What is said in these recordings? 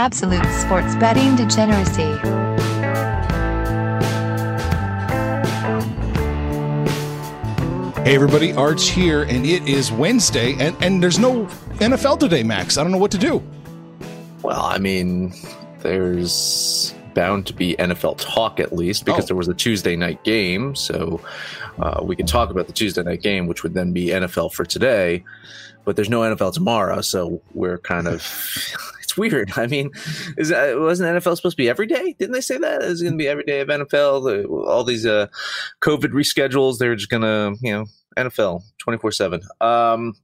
Absolute sports betting degeneracy. Hey everybody, Arch here, and it is Wednesday, and, and there's no NFL today, Max. I don't know what to do. Well, I mean, there's bound to be NFL talk at least because Oh. there was a Tuesday night game. So uh, we can talk about the Tuesday night game, which would then be NFL for today. But there's no NFL tomorrow, so we're kind of. It's weird. I mean, is that, wasn't NFL supposed to be every day? Didn't they say that it was going to be every day of NFL? The, all these uh, COVID reschedules, they're just going to, you know, NFL twenty four seven. Um,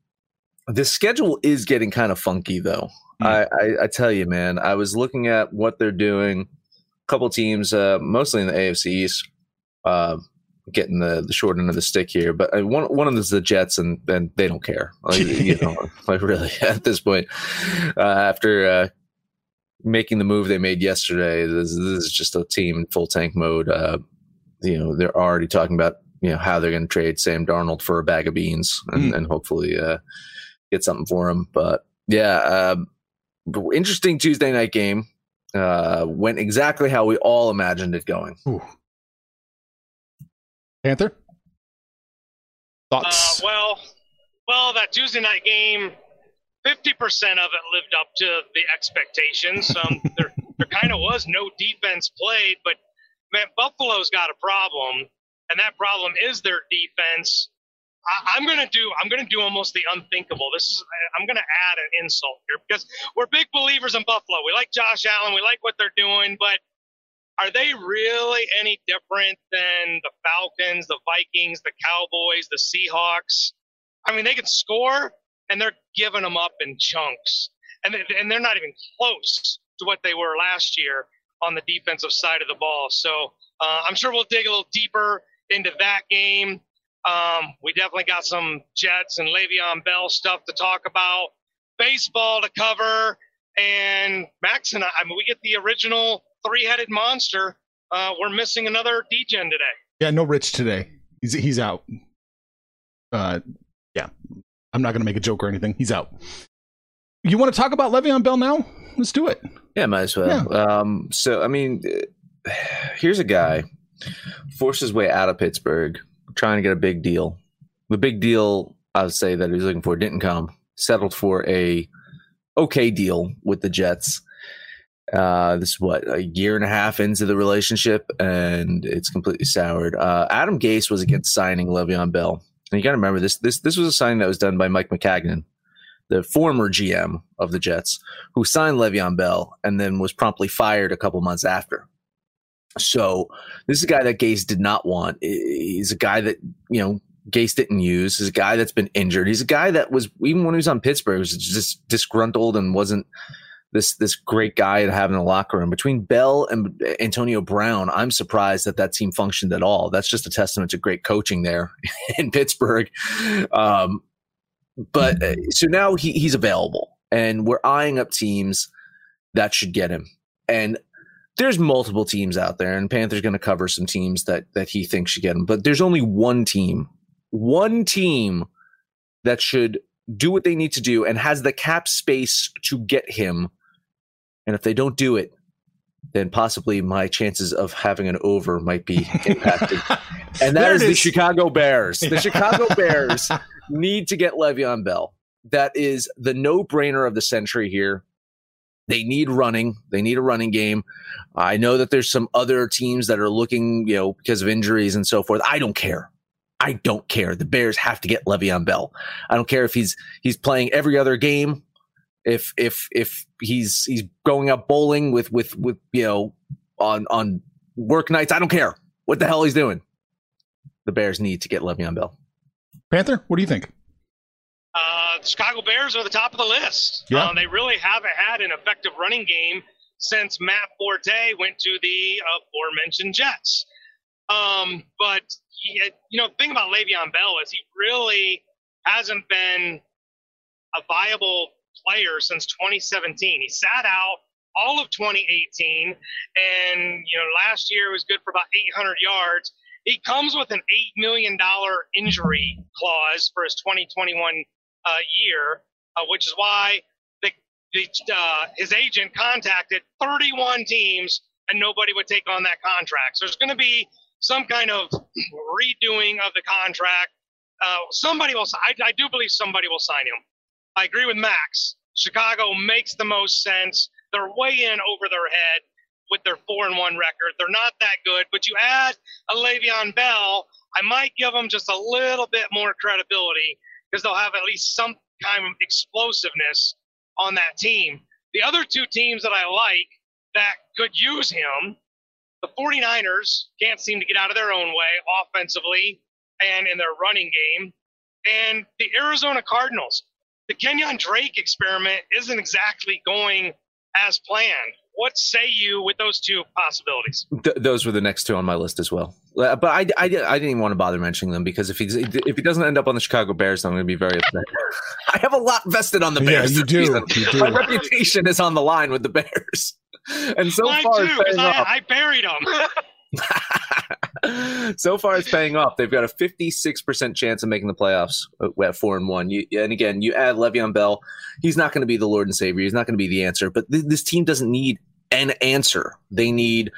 the schedule is getting kind of funky though. I, I, I tell you, man, I was looking at what they're doing. A couple teams, uh, mostly in the AFC East, uh, getting the, the short end of the stick here. But uh, one one of them is the Jets, and and they don't care. Like, you know, like really at this point, uh, after uh, making the move they made yesterday, this, this is just a team in full tank mode. Uh, you know, they're already talking about you know how they're going to trade Sam Darnold for a bag of beans and, Mm. and hopefully uh, get something for him. But yeah, um, interesting Tuesday night game. Uh, went exactly how we all imagined it going. Ooh. Panther? Uh, Thoughts? well, well, that Tuesday night game, fifty percent of it lived up to the expectations. Um, there, there kind of was no defense played, but man, Buffalo's got a problem, and that problem is their defense. I, I'm gonna do, I'm gonna do almost the unthinkable. This is, I'm gonna add an insult here because we're big believers in Buffalo. We like Josh Allen, we like what they're doing, but are they really any different than the Falcons, the Vikings, the Cowboys, the Seahawks? I mean, they can score, and they're giving them up in chunks, and and they're not even close to what they were last year on the defensive side of the ball. So uh, I'm sure we'll dig a little deeper into that game. Um, we definitely got some Jets and Le'Veon Bell stuff to talk about, baseball to cover, and Max and I. I mean, we get the original three-headed monster. Uh, we're missing another Degen today. yeah, no Rich today. He's he's out. Uh, yeah, I'm not going to make a joke or anything. He's out. You want to talk about Le'Veon Bell now? Let's do it. Yeah, might as well. Um, so, I mean, uh, here's a guy forced his way out of Pittsburgh, trying to get a big deal. The big deal, I would say, that he was looking for didn't come. Settled for a okay deal with the Jets. Uh, this is what a year and a half into the relationship, and it's completely soured. Uh, Adam Gase was against signing Le'Veon Bell, and you got to remember this. This this was a signing that was done by Mike Maccagnan, the former GM of the Jets who signed Le'Veon Bell and then was promptly fired a couple months after. So this is a guy that Gase did not want. He's a guy that you know Gase didn't use. He's a guy that's been injured. He's a guy that was even when he was on Pittsburgh was just disgruntled and wasn't this this great guy to have in the locker room. Between Bell and Antonio Brown, I'm surprised that that team functioned at all. That's just a testament to great coaching there in Pittsburgh. Um, but uh, so now he, he's available, and we're eyeing up teams that should get him. And there's multiple teams out there, and Panther's going to cover some teams that that he thinks should get him. But there's only one team, one team that should do what they need to do and has the cap space to get him. And if they don't do it, then possibly my chances of having an over might be impacted. and that is it the. Chicago Bears. The Yeah. Chicago Bears need to get Le'Veon Bell. That is the no brainer of the century here. They need running. They need a running game. I know that there's some other teams that are looking, you know, because of injuries and so forth. I don't care. I don't care. The Bears have to get Le'Veon Bell. I don't care if he's he's playing every other game. If if if he's he's going out bowling with with with you know on on work nights. I don't care what the hell he's doing. The Bears need to get Le'Veon Bell. Panther, what do you think? Uh, the Chicago Bears are the top of the list. Yeah. Um, they really haven't had an effective running game since Matt Forte went to the aforementioned Jets. Um, but he, you know, the thing about Le'Veon Bell is he really hasn't been a viable player since 2017. He sat out all of 2018, and you know, last year was good for about 800 yards. He comes with an eight million dollar injury clause for his 2021 uh, year, uh, which is why the, the uh, his agent contacted 31 teams and nobody would take on that contract. So there's going to be some kind of redoing of the contract. Uh, somebody will. I, I do believe somebody will sign him. I agree with Max. Chicago makes the most sense. They're way in over their head with their four and one record. They're not that good, but you add a Le'Veon Bell, I might give them just a little bit more credibility because they'll have at least some kind of explosiveness on that team. The other two teams that I like that could use him, the 49ers can't seem to get out of their own way offensively and in their running game, and the Arizona Cardinals. The Kenyan Drake experiment isn't exactly going as planned. What say you with those two possibilities? Th- those were the next two on my list as well. Uh, But I, I, I didn't even want to bother mentioning them because if he's if he doesn't end up on the Chicago Bears, I'm going to be very upset. I have a lot vested on the Yeah, Bears. you do. You do. My reputation is on the line with the Bears, and so Mine far too, I. I buried them. so far it's paying off. They've got a 56% chance of making the playoffs uh, at four and one. You, and again, you add Le'Veon Bell. He's not going to be the Lord and Savior. He's not going to be the answer. But th- this team doesn't need an answer. They need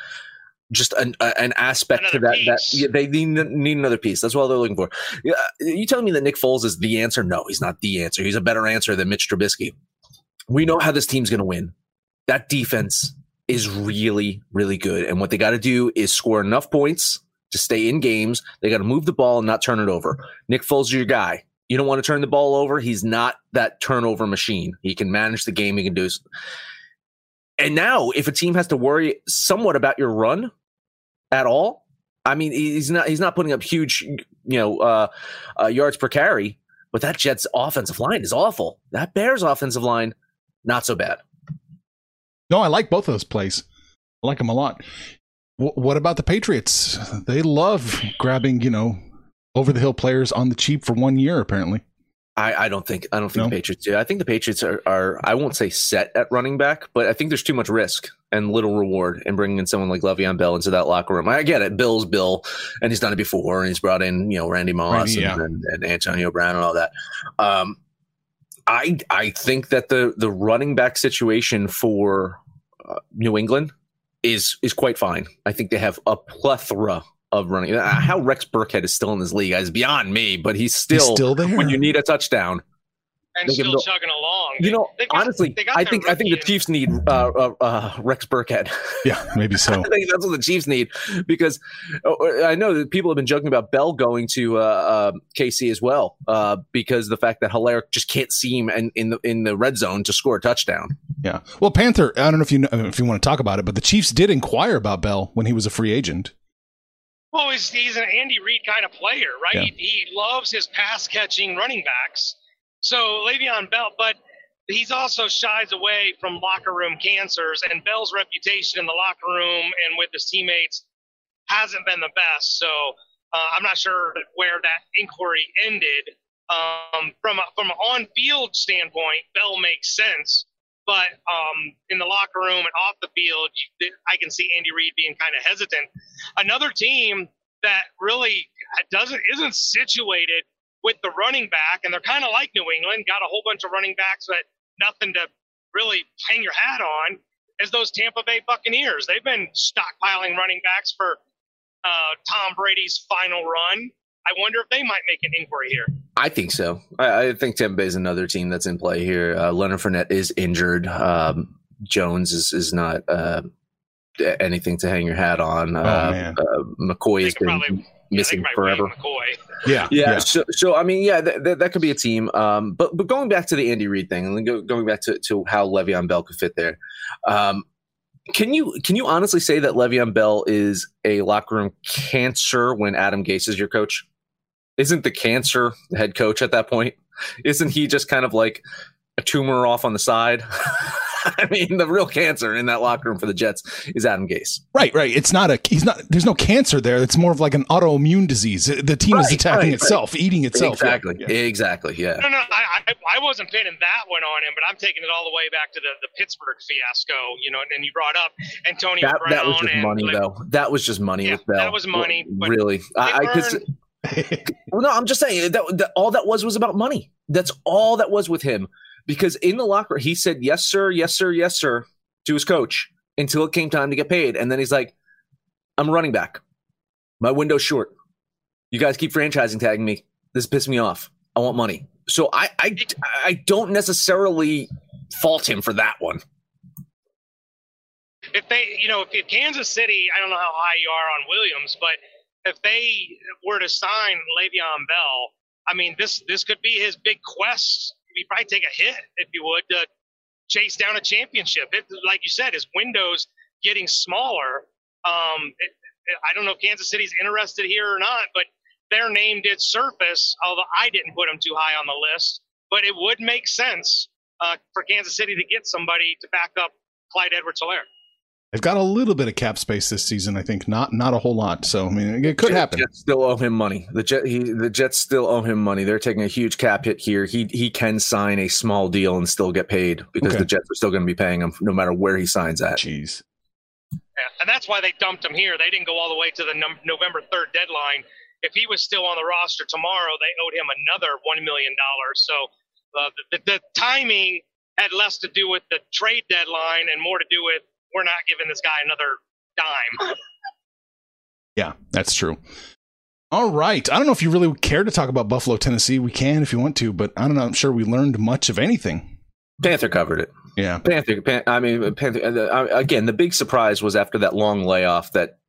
just an, an aspect to Another that. That piece. yeah, they need, need another piece. That's what they're looking for. Yeah, you telling me that Nick Foles is the answer? No, he's not the answer. He's a better answer than Mitch Trubisky. We know how this team's going to win. That defense is really, really good. And what they got to do is score enough points to stay in games. They got to move the ball and not turn it over. Nick Foles is your guy. You don't want to turn the ball over. He's not that turnover machine. He can manage the game. He can do. s- And now, if a team has to worry somewhat about your run at all, I mean, he's not he's not putting up huge, you know, uh, uh, yards per carry. But that Jets offensive line is awful. That Bears offensive line, not so bad. No, I like both of those plays. I like them a lot. W- what about the Patriots? They love grabbing, you know, over the hill players on the cheap for one year, apparently. I, I don't think I don't think No? the Patriots do. I think the Patriots are, are I won't say set at running back, but I think there's too much risk and little reward in bringing in someone like Le'Veon Bell into that locker room. I get it, Bill's Bill, and he's done it before, and he's brought in you know Randy Moss Randy, and, and, and Antonio Brown and all that. Um, I I think that the the running back situation for uh, New England is is quite fine. I think they have a plethora of running. Uh, How Rex Burkhead is still in this league is beyond me, but he's still, He's still there. when you need a touchdown. And They still go- chugging along. You know, They've got- honestly, they got I their think I think the Chiefs need uh, uh, uh, Rex Burkhead. yeah, maybe so. I think that's what the Chiefs need because uh, I know that people have been joking about Bell going to uh, uh, KC as well uh, because the fact that Helaire just can't see him in, in the in the red zone to score a touchdown. Yeah. Well, Panther, I don't know if you know, if you want to talk about it, but the Chiefs did inquire about Bell when he was a free agent. Well, he's, he's an Andy Reid kind of player, right? Yeah. He, he loves his pass catching running backs. So Le'Veon Bell, but he's also shies away from locker room cancers, and Bell's reputation in the locker room and with his teammates hasn't been the best. So uh, I'm not sure where that inquiry ended. Um, from a, from an on-field standpoint, Bell makes sense, but um, in the locker room and off the field, I can see Andy Reid being kind of hesitant. Another team that really doesn't isn't situated with the running back, and they're kind of like New England, got a whole bunch of running backs, but nothing to really hang your hat on. Is those Tampa Bay Buccaneers? They've been stockpiling running backs for uh, Tom Brady's final run. I wonder if they might make an inquiry here. I think so. I, I think Tampa Bay is another team that's in play here. Uh, Leonard Fournette is injured. Um, Jones is is not uh, anything to hang your hat on. Oh, uh, man. uh, McCoy They has been probably- Yeah, they missing could probably forever. waive McCoy. Yeah, Yeah, So, so I mean, yeah, that, that, that could be a team. Um, but but going back to the Andy Reid thing, and then go, going back to, to how Le'Veon Bell could fit there, um, can you can you honestly say that Le'Veon Bell is a locker room cancer when Adam Gase is your coach? Isn't the cancer the head coach at that point? Isn't he just kind of like a tumor off on the side? I mean, the real cancer in that locker room for the Jets is Adam Gase. Right, right. It's not a. He's not. There's no cancer there. It's more of like an autoimmune disease. The team is attacking right, right. itself, eating itself. exactly, Yeah, yeah. exactly, yeah. No, no, I, I, I wasn't pinning that one on him, but I'm taking it all the way back to the, the Pittsburgh fiasco, you know, and you brought up Antonio that, Brown. that was just and money, like, though. That was just money Yeah, with Bell. that was money, but really. I, I cause, well, no, I'm just saying that, that all that was was about money. That's all that was with him. Because in the locker, he said yes, sir, yes, sir, yes, sir, to his coach until it came time to get paid, and then he's like, "I'm running back. My window's short. You guys keep franchising tagging me. This pisses me off. I want money." So I, I, I don't necessarily fault him for that one. if they, you know, if Kansas City, I don't know how high you are on Williams, but if they were to sign Le'Veon Bell, I mean, this this could be his big quest. He'd probably take a hit if you would to chase down a championship. It, like you said, his window's getting smaller. Um, it- I don't know if Kansas City's interested here or not, but their name did surface, although I didn't put them too high on the list. But it would make sense uh, for Kansas City to get somebody to back up Clyde Edwards-Helaire. They've got a little bit of cap space this season. I think not not a whole lot. So I mean, it could Jet- happen. Jets still owe him money. The Jet, he, the Jets still owe him money. They're taking a huge cap hit here. He he can sign a small deal and still get paid because Okay. the Jets are still going to be paying him no matter where he signs at. Jeez. Yeah, and that's why they dumped him here. They didn't go all the way to the num- November 3rd deadline. If he was still on the roster tomorrow, they owed him another $1 million. So uh, the, the, the timing had less to do with the trade deadline and more to do with we're not giving this guy another dime. Yeah, that's true. All right. I don't know if you really care to talk about Buffalo, Tennessee. We can if you want to, but I don't know. I'm sure we learned much of anything. Panther covered it. Yeah. Panther. Pan, I mean, Panther. uh, again, the big surprise was after that long layoff that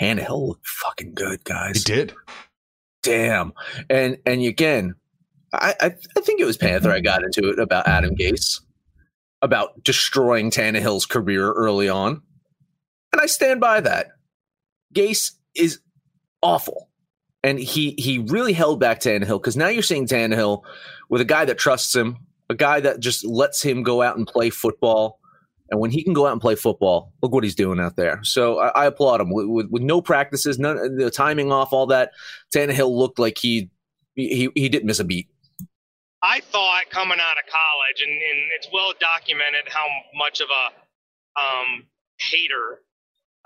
Tannehill looked fucking good, guys. He did. Damn. And and again, I, I I think it was Panther. I got into it about Adam Gase, about destroying Tannehill's career early on, and I stand by that. Gase is awful, and he he really held back Tannehill because now you're seeing Tannehill with a guy that trusts him, a guy that just lets him go out and play football. And when he can go out and play football, look what he's doing out there. So I, I applaud him with, with, with no practices, none the timing off, all that. Tannehill looked like he he he didn't miss a beat. I thought coming out of college, and, and it's well documented how much of a um, hater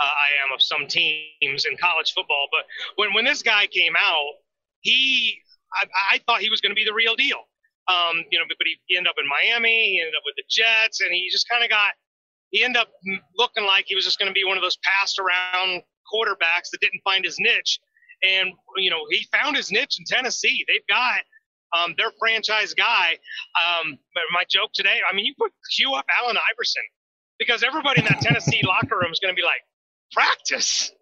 uh, I am of some teams in college football. But when, when this guy came out, he I, I thought he was going to be the real deal. Um, you know, but, but he, ended up in Miami. He ended up with the Jets, and he just kind of got. He ended up looking like he was just going to be one of those passed around quarterbacks that didn't find his niche. And you know, he found his niche in Tennessee. They've got um, their franchise guy. Um, but my joke today, I mean, you put cue up Allen Iverson because everybody in that Tennessee locker room is going to be like, practice?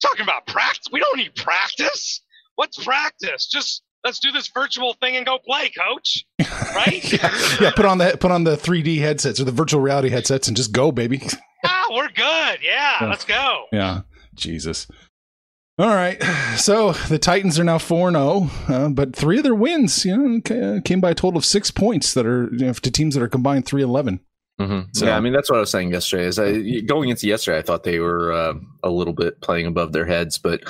Talking about practice? We don't need practice. What's practice? Just let's do this virtual thing and go play, coach. Right? yeah, put on the put on the 3D headsets or the virtual reality headsets and just go, baby. ah, we're good. Yeah, Yeah. let's go. Yeah, Jesus. All right. So the Titans are now 4 0, uh, but three of their wins you know, came by a total of six points that are you know, to teams that are combined 3 11. Mm-hmm. So yeah. I mean, that's what I was saying yesterday. Is I, going into yesterday, I thought they were uh, a little bit playing above their heads, but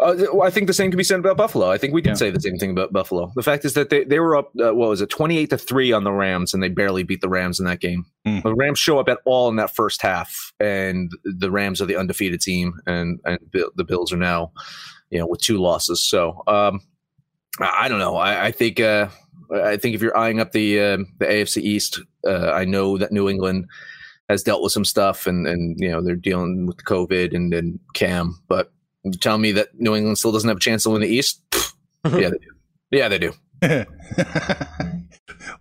uh, I think the same can be said about Buffalo. I think we can yeah. say the same thing about Buffalo. The fact is that they, they were up uh, what was it twenty eight to three on the Rams, and they barely beat the Rams in that game. Mm. The Rams show up at all in that first half, and the Rams are the undefeated team, and and the Bills are now, you know, with two losses. So um, I don't know. I, I think. Uh, I think if you're eyeing up the uh, the AFC East, uh, I know that New England has dealt with some stuff, and and you know they're dealing with COVID and and Cam. But tell me that New England still doesn't have a chance to win the East? yeah, they do. Yeah, they do.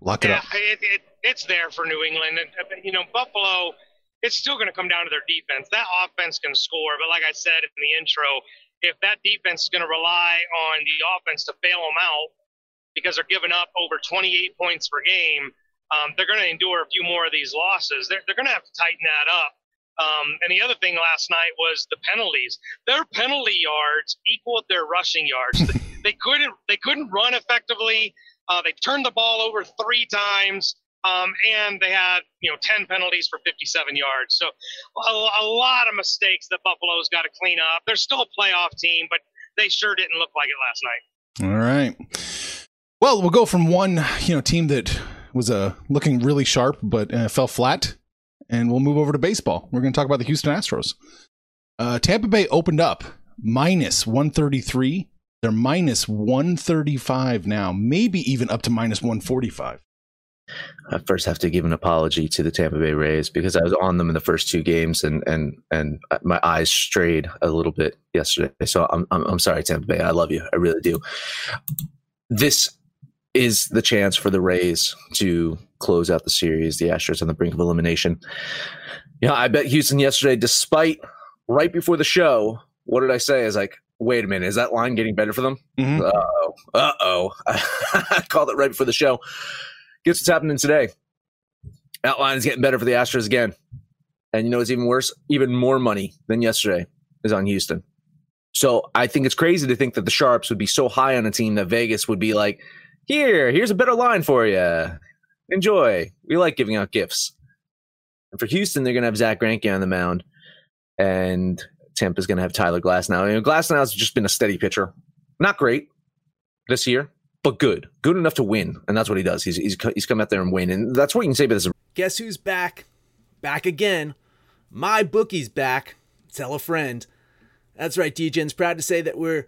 Lock it Yeah, up. it, it, it's there for New England. And, uh, you know, Buffalo, it's still going to come down to their defense. That offense can score, but like I said in the intro, if that defense is going to rely on the offense to bail them out because they're giving up over 28 points per game, um, they're going to endure a few more of these losses. They're, they're going to have to tighten that up. Um, and the other thing last night was the penalties. Their penalty yards equaled their rushing yards. they couldn't they couldn't run effectively. Uh, they turned the ball over three times, um, and they had you know ten penalties for 57 yards. So a, a lot of mistakes that Buffalo's got to clean up. They're still a playoff team, but they sure didn't look like it last night. All right. Well, we'll go from one you know team that was uh, looking really sharp but uh, fell flat, and we'll move over to baseball. We're going to talk about the Houston Astros. Uh, Tampa Bay opened up minus 133 they're minus 135 now, maybe even up to minus 145. I first have to give an apology to the Tampa Bay Rays because I was on them in the first two games and and and my eyes strayed a little bit yesterday. So I'm I'm, I'm sorry, Tampa Bay. I love you. I really do. This is the chance for the Rays to close out the series. The Astros on the brink of elimination. Yeah, you know, I bet Houston yesterday, despite right before the show, what did I say? Is like wait a minute, is that line getting better for them? Mm-hmm. Uh-oh. Uh-oh. I called it right before the show. Guess what's happening today? That line is getting better for the Astros again. And you know what's even worse? Even more money than yesterday is on Houston. So I think it's crazy to think that the Sharps would be so high on a team that Vegas would be like, here, here's a better line for you. Enjoy. We like giving out gifts. And for Houston, they're going to have Zack Greinke on the mound. And Tampa's going to have Tyler Glasnow. You know, Glasnow has just been a steady pitcher. Not great this year, but good. Good enough to win. And that's what he does. He's, he's, he's come out there and win. And that's what you can say about this. Guess who's back? Back again. My bookie's back. Tell a friend. That's right, DJ's proud to say that we're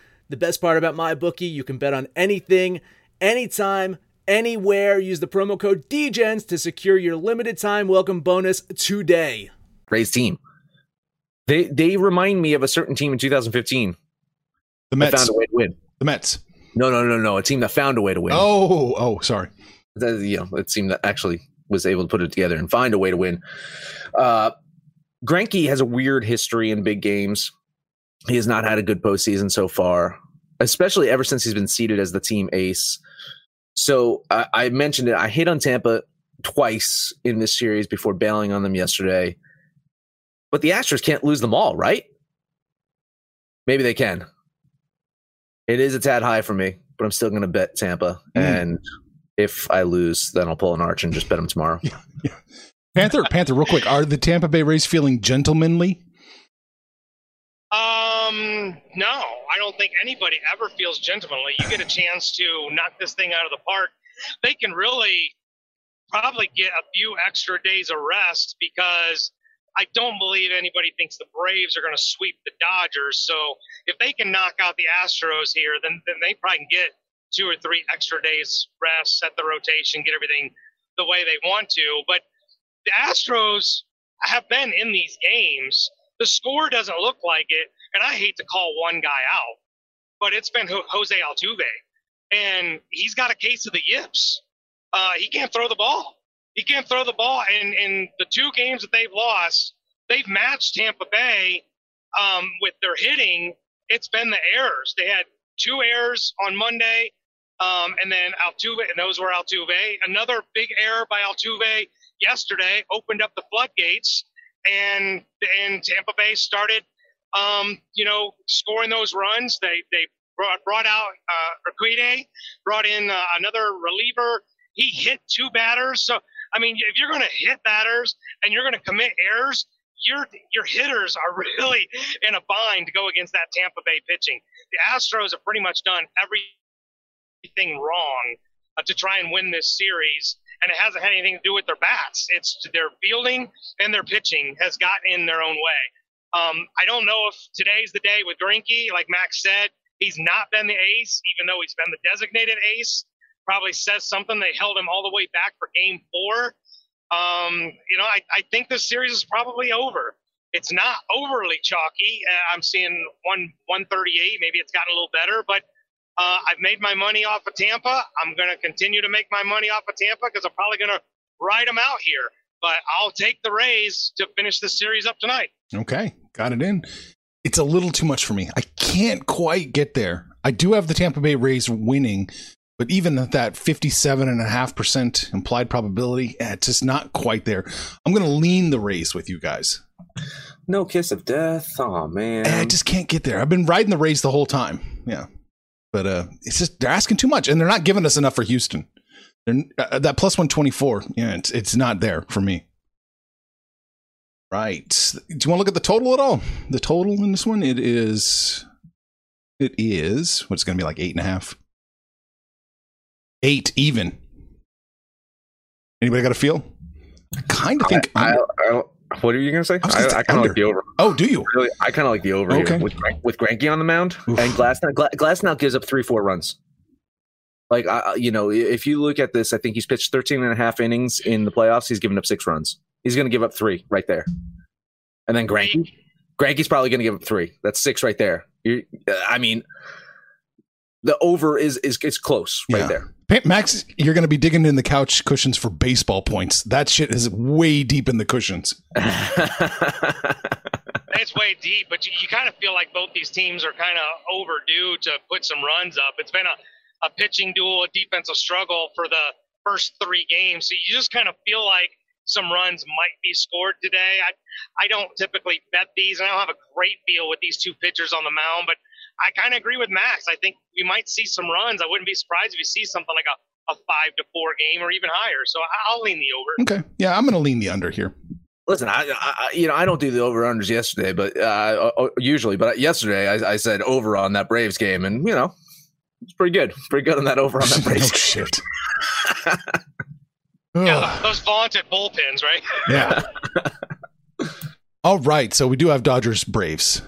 The best part about my bookie, you can bet on anything, anytime, anywhere. Use the promo code DEGENS to secure your limited time welcome bonus today. Rays team. They they remind me of a certain team in 2015. The Mets found a way to win. The Mets. No, no, no, no. A team that found a way to win. Oh, oh, sorry. The, you know, a team that actually was able to put it together and find a way to win. Uh, Greinke has a weird history in big games. He has not had a good postseason so far, especially ever since he's been seated as the team ace. So I, I mentioned it. I hit on Tampa twice in this series before bailing on them yesterday. But the Astros can't lose them all, right? Maybe they can. It is a tad high for me, but I'm still going to bet Tampa. Mm. And if I lose, then I'll pull an arch and just bet them tomorrow. Panther, Panther, real quick. Are the Tampa Bay Rays feeling gentlemanly? No, I don't think anybody ever feels gentlemanly. You get a chance to knock this thing out of the park. They can really probably get a few extra days of rest because I don't believe anybody thinks the Braves are going to sweep the Dodgers. So if they can knock out the Astros here, then then they probably can get two or three extra days rest, set the rotation, get everything the way they want to. But the Astros have been in these games. The score doesn't look like it, and I hate to call one guy out, but it's been Jose Altuve, and he's got a case of the yips. Uh, he can't throw the ball. He can't throw the ball. And in the two games that they've lost, they've matched Tampa Bay um, with their hitting. It's been the errors. They had two errors on Monday, um, and then Altuve, and those were Altuve. Another big error by Altuve yesterday opened up the floodgates, and and Tampa Bay started, um, you know, scoring those runs. They they brought, brought out uh, Urquidy, brought in uh, another reliever. He hit two batters. So I mean, if you're going to hit batters and you're going to commit errors, your your hitters are really in a bind to go against that Tampa Bay pitching. The Astros have pretty much done everything wrong uh, to try and win this series, and it hasn't had anything to do with their bats. It's their fielding and their pitching has gotten in their own way. Um, I don't know if today's the day with Greinke. Like Max said, he's not been the ace, even though he's been the designated ace. Probably says something. They held him all the way back for Game Four. Um, you know, I, I think this series is probably over. It's not overly chalky. Uh, I'm seeing one 138. Maybe it's gotten a little better, but uh, I've made my money off of Tampa. I'm going to continue to make my money off of Tampa because I'm probably going to ride them out here. But I'll take the Rays to finish this series up tonight. Okay, got it in. It's a little too much for me. I can't quite get there. I do have the Tampa Bay Rays winning, but even at that 57.5% implied probability, eh, it's just not quite there. I'm going to lean the Rays with you guys. No kiss of death. Oh man. Eh, I just can't get there. I've been riding the Rays the whole time. Yeah. But uh, it's just they're asking too much, and they're not giving us enough for Houston. Uh, that plus one twenty four, yeah, it's it's not there for me. Right? Do you want to look at the total at all? The total in this one, it is, it is what's going to be like eight and a half eight even. Anybody got a feel? I kind of think. I, I, I, what are you gonna say? I, I kind of like the over. Oh, do you? Really, I kind of like the over okay. here with with Greinke on the mound Oof. and Glasnow. Glasnow gives up three, four runs. Like, you know, if you look at this, I think he's pitched 13 and a half innings in the playoffs. He's given up six runs. He's going to give up three right there. And then Greinke, Greinke's probably going to give up three. That's six right there. You're, I mean, the over is is is close right yeah. there. Max, you're going to be digging in the couch cushions for baseball points. That shit is way deep in the cushions. it's way deep, but you, you, kind of feel like both these teams are kind of overdue to put some runs up. It's been a, a pitching duel, a defensive struggle for the first three games. So you just kind of feel like some runs might be scored today. I, I don't typically bet these, and I don't have a great feel with these two pitchers on the mound, but – I kind of agree with Max. I think we might see some runs. I wouldn't be surprised if you see something like a, a five to four game or even higher. So I'll lean the over. Okay. Yeah, I'm going to lean the under here. Listen, I, I, you know I don't do the over unders yesterday, but uh, uh usually, but yesterday I, I, said over on that Braves game, and you know it's pretty good, pretty good on that over on that Braves. oh, shit. yeah, those vaunted bullpens, right? Yeah. All right, so we do have Dodgers Braves.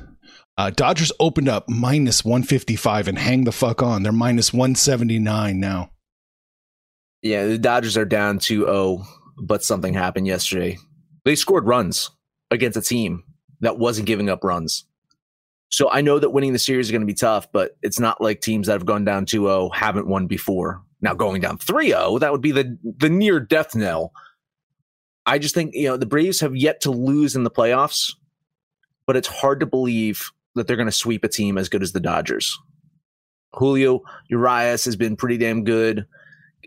Uh, Dodgers opened up minus 155 and hang the fuck on. They're minus 179 now. Yeah, the Dodgers are down 2 0, but something happened yesterday. They scored runs against a team that wasn't giving up runs. So I know that winning the series is going to be tough, but it's not like teams that have gone down 2 0 haven't won before. Now going down 3 0, that would be the, the near death knell. I just think, you know, the Braves have yet to lose in the playoffs, but it's hard to believe that they're going to sweep a team as good as the Dodgers. Julio Urias has been pretty damn good.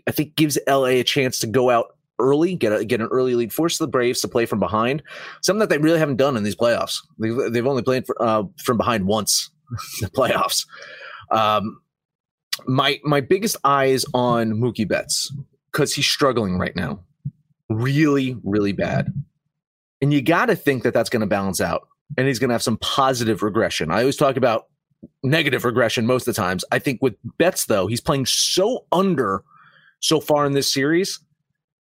I think gives LA a chance to go out early, get a, get an early lead, force the Braves to play from behind, something that they really haven't done in these playoffs. They've, they've only played for, uh, from behind once in the playoffs. Um, my my biggest eyes on Mookie Betts because he's struggling right now, really, really bad, and you got to think that that's going to balance out and he's going to have some positive regression. I always talk about negative regression most of the times. I think with Betts, though, he's playing so under so far in this series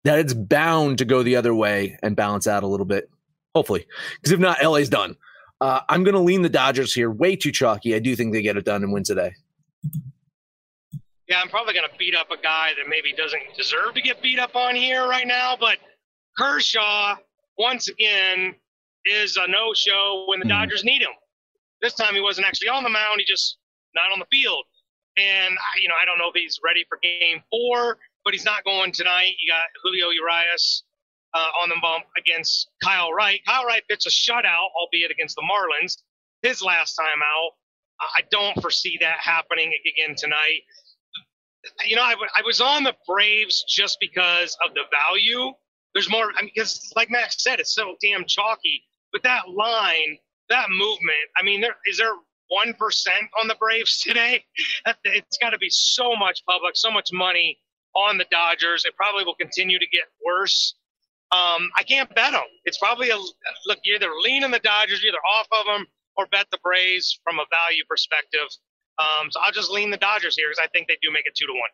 that it's bound to go the other way and balance out a little bit, hopefully. Because if not, LA's done. Uh, I'm going to lean the Dodgers here. Way too chalky. I do think they get it done and win today. Yeah, I'm probably going to beat up a guy that maybe doesn't deserve to get beat up on here right now, but Kershaw, once again, is a no show when the mm Dodgers need him. This time he wasn't actually on the mound, he just not on the field. And, you know, I don't know if he's ready for game four, but he's not going tonight. You got Julio Urias uh, on the bump against Kyle Wright. Kyle Wright pitched a shutout, albeit against the Marlins, his last time out. I don't foresee that happening again tonight. You know, I, I was on the Braves just because of the value there's more. I mean, because like Max said, it's so damn chalky. But that line, that movement, I mean, there is there one percent on the Braves today. It's got to be so much public, so much money on the Dodgers. It probably will continue to get worse. Um, I can't bet them. It's probably a look. You're either lean on the Dodgers, you're either off of them, or bet the Braves from a value perspective. Um, so I'll just lean the Dodgers here because I think they do make it two to one.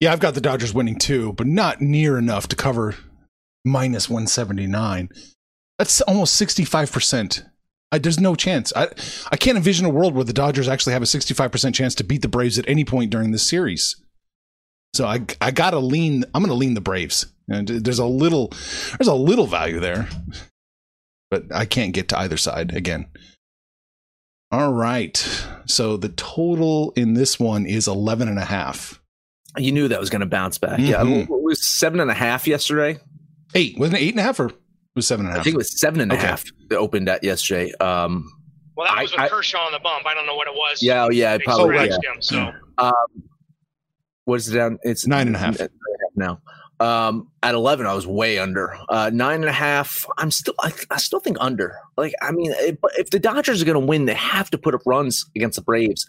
Yeah, I've got the Dodgers winning too, but not near enough to cover minus 179. That's almost 65%. I, there's no chance. I I can't envision a world where the Dodgers actually have a 65% chance to beat the Braves at any point during this series. So I I gotta lean. I'm gonna lean the Braves, and there's a little there's a little value there, but I can't get to either side again. All right. So the total in this one is 11 and a half. You knew that was going to bounce back. Mm-hmm. Yeah, it was seven and a half yesterday. Eight wasn't it eight and a half or was seven and a half? I think it was seven and a half that opened at yesterday. Um, well, that was with I, Kershaw on the bump. I don't know what it was. Yeah, oh, yeah, they probably. Yeah. Him, so, um, what is it down? It's nine and a half now. Um, at 11, I was way under. Uh, nine and a half, I'm still, I, I still think under. Like, I mean, if, if the Dodgers are going to win, they have to put up runs against the Braves.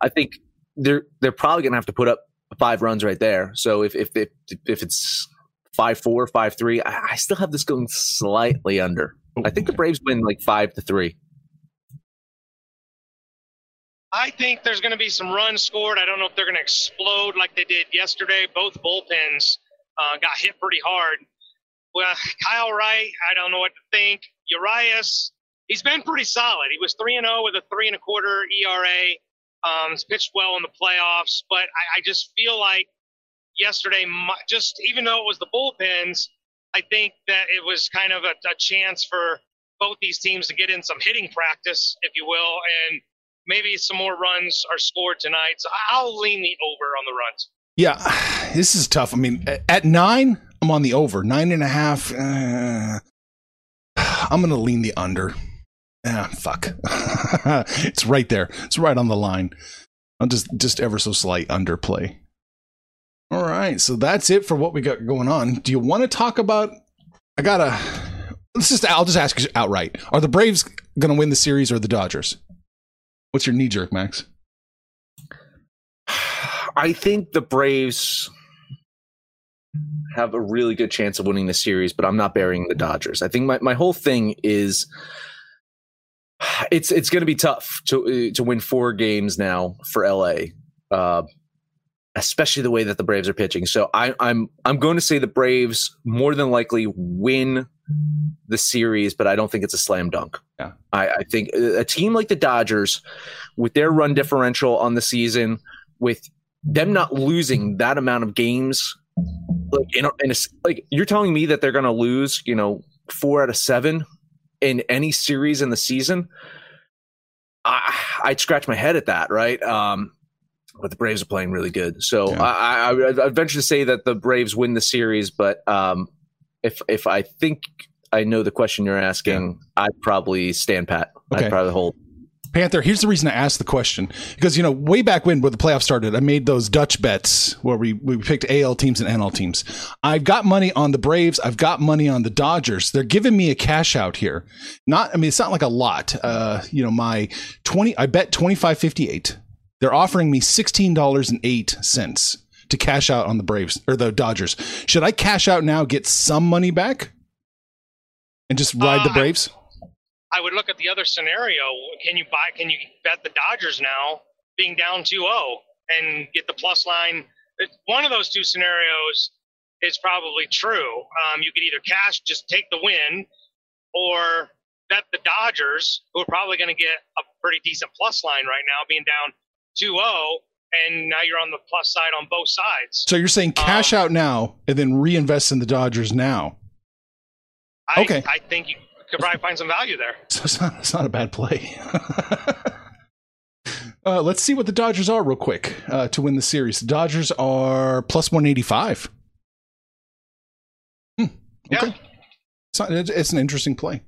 I think they're they're probably going to have to put up five runs right there. So if if if, if it's five four, five three, I, I still have this going slightly under. I think the Braves win like five to three. I think there's going to be some runs scored. I don't know if they're going to explode like they did yesterday. Both bullpens uh, got hit pretty hard. Well, Kyle Wright, I don't know what to think. Urias, he's been pretty solid. He was three and zero oh with a three and a quarter ERA. Um, he's pitched well in the playoffs, but I, I just feel like yesterday, just even though it was the bullpens, I think that it was kind of a, a chance for both these teams to get in some hitting practice, if you will, and maybe some more runs are scored tonight. So I'll lean the over on the runs. Yeah, this is tough. I mean, at nine, I'm on the over. Nine and a half, uh, I'm going to lean the under. Ah, fuck. it's right there. It's right on the line. I'm just just ever so slight underplay. All right, so that's it for what we got going on. Do you want to talk about? I gotta. Let's just. I'll just ask you outright: Are the Braves going to win the series or the Dodgers? What's your knee jerk, Max? I think the Braves have a really good chance of winning the series, but I'm not burying the Dodgers. I think my, my whole thing is it's it's going to be tough to to win four games now for LA, uh, especially the way that the Braves are pitching. So I, I'm I'm going to say the Braves more than likely win the series, but I don't think it's a slam dunk. Yeah, I, I think a team like the Dodgers, with their run differential on the season, with them not losing that amount of games, like in a, in a, like you're telling me that they're going to lose, you know, four out of seven in any series in the season, I, I'd scratch my head at that, right? Um, but the Braves are playing really good, so yeah. I, I, I venture to say that the Braves win the series. But um, if if I think I know the question you're asking, yeah. I'd probably stand pat. Okay. I'd probably hold. Panther, here's the reason I asked the question because you know way back when when the playoffs started, I made those Dutch bets where we we picked AL teams and NL teams. I've got money on the Braves. I've got money on the Dodgers. They're giving me a cash out here. Not, I mean, it's not like a lot. Uh, you know, my twenty, I bet twenty five fifty eight. They're offering me sixteen dollars and eight cents to cash out on the Braves or the Dodgers. Should I cash out now, get some money back, and just ride uh, the Braves? I would look at the other scenario. Can you buy? Can you bet the Dodgers now being down 2-0 and get the plus line? One of those two scenarios is probably true. Um, you could either cash, just take the win, or bet the Dodgers, who are probably going to get a pretty decent plus line right now, being down 2-0, and now you're on the plus side on both sides. So you're saying cash um, out now and then reinvest in the Dodgers now? I, okay. I think you could probably find some value there. So it's not, it's not a bad play. uh, let's see what the Dodgers are real quick uh, to win the series. The Dodgers are plus 185. Hmm, okay. Yeah. It's, not, it's an interesting play.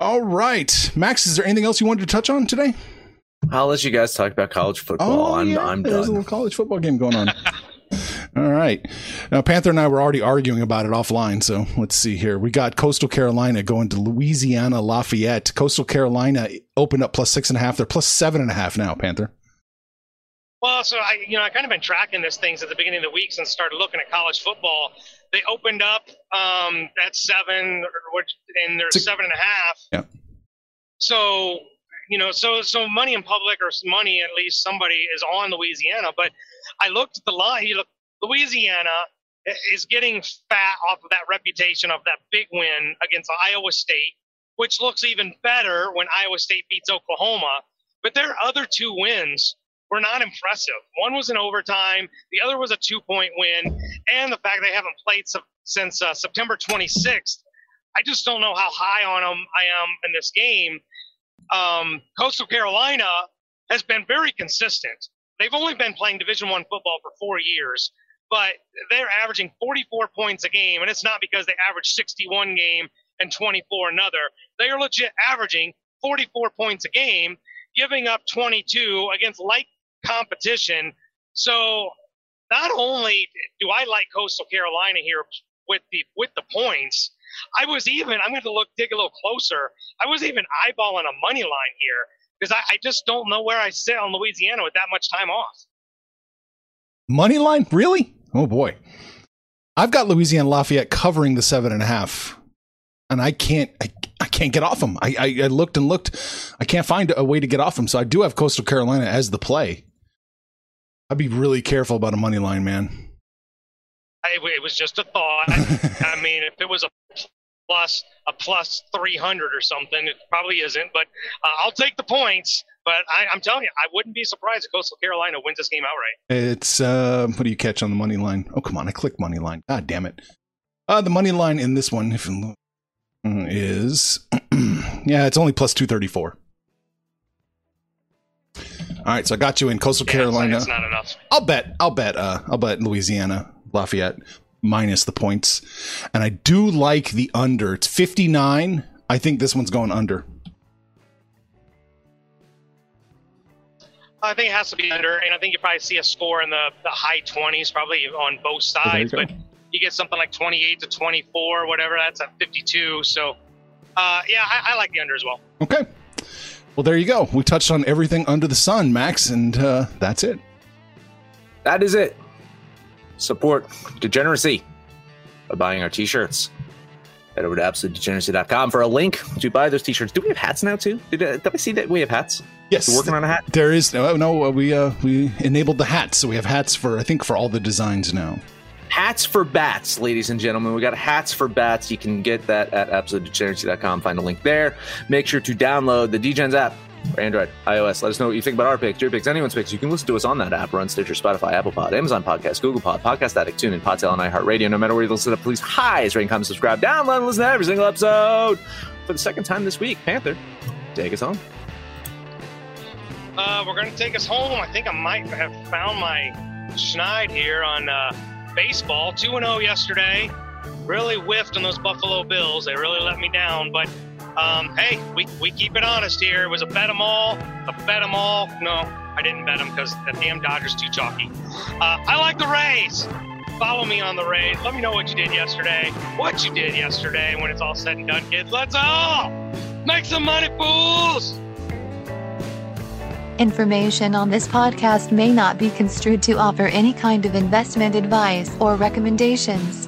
All right. Max, is there anything else you wanted to touch on today? I'll let you guys talk about college football. Oh, I'm, yeah. I'm There's a little college football game going on. All right. Now, Panther and I were already arguing about it offline. So let's see here. We got Coastal Carolina going to Louisiana Lafayette. Coastal Carolina opened up plus six and a half. They're plus seven and a half now, Panther. Well, so I, you know, I kind of been tracking this things at the beginning of the week since started looking at college football. They opened up um, at seven, which and they're seven and a half. Yeah. So, you know, so so money in public or money at least somebody is on Louisiana. But I looked at the line. You look, Louisiana is getting fat off of that reputation of that big win against Iowa State, which looks even better when Iowa State beats Oklahoma. But their other two wins were not impressive. One was in overtime, the other was a two point win, and the fact they haven't played since uh, September 26th. I just don't know how high on them I am in this game. Um, Coastal Carolina has been very consistent. They've only been playing Division One football for four years, but they're averaging 44 points a game, and it's not because they average 61 game and 24 another. They are legit averaging 44 points a game, giving up 22 against like competition. So not only do I like Coastal Carolina here with the with the points, I was even I'm going to look dig a little closer. I was even eyeballing a money line here because I, I just don't know where I sit on Louisiana with that much time off. Money line, really? Oh boy, I've got Louisiana Lafayette covering the seven and a half, and I can't I, I can't get off them. I, I, I looked and looked, I can't find a way to get off them. So I do have Coastal Carolina as the play. I'd be really careful about a money line, man. I, it was just a thought. I mean, if it was a plus a plus 300 or something, it probably isn't. But uh, I'll take the points. But I, am telling you, I wouldn't be surprised if Coastal Carolina wins this game outright. It's uh, what do you catch on the money line? Oh, come on! I click money line. God damn it! Uh, the money line in this one, if you look, is yeah, it's only plus 234. All right, so I got you in Coastal yeah, Carolina. It's, not enough. I'll bet. I'll bet. Uh, I'll bet Louisiana Lafayette minus the points, and I do like the under. It's fifty nine. I think this one's going under. I think it has to be under, and I think you probably see a score in the, the high twenties, probably on both sides. but you get something like twenty eight to twenty four, whatever. That's at fifty two. So, uh, yeah, I, I like the under as well. Okay. Well, there you go. We touched on everything under the sun, Max, and uh, that's it. That is it. Support degeneracy by buying our t-shirts. Head over to absolutedegeneracy.com for a link to buy those t-shirts. Do we have hats now too? Did, uh, did I see that we have hats? Yes, We're working on a hat. There is no, no. Uh, we uh, we enabled the hats, so we have hats for I think for all the designs now. Hats for bats, ladies and gentlemen. We got hats for bats. You can get that at absolutedegeneracy.com. Find a link there. Make sure to download the Degens app for Android, iOS. Let us know what you think about our picks, your picks, anyone's picks. You can listen to us on that app. Run Stitcher, Spotify, Apple Pod, Amazon Podcast, Google Pod, Podcast Addict, TuneIn, Podtail, and iHeartRadio. No matter where you listen to, please highest rate, comment, subscribe, download, and listen to every single episode. For the second time this week, Panther, take us home. Uh, we're going to take us home. I think I might have found my schneid here on uh, baseball. 2 0 yesterday. Really whiffed on those Buffalo Bills. They really let me down. But um, hey, we, we keep it honest here. It was a bet 'em all. A bet 'em all. No, I didn't bet them because the damn Dodgers too chalky. Uh, I like the Rays. Follow me on the Rays. Let me know what you did yesterday. What you did yesterday when it's all said and done, kids. Let's all make some money, fools. Information on this podcast may not be construed to offer any kind of investment advice or recommendations.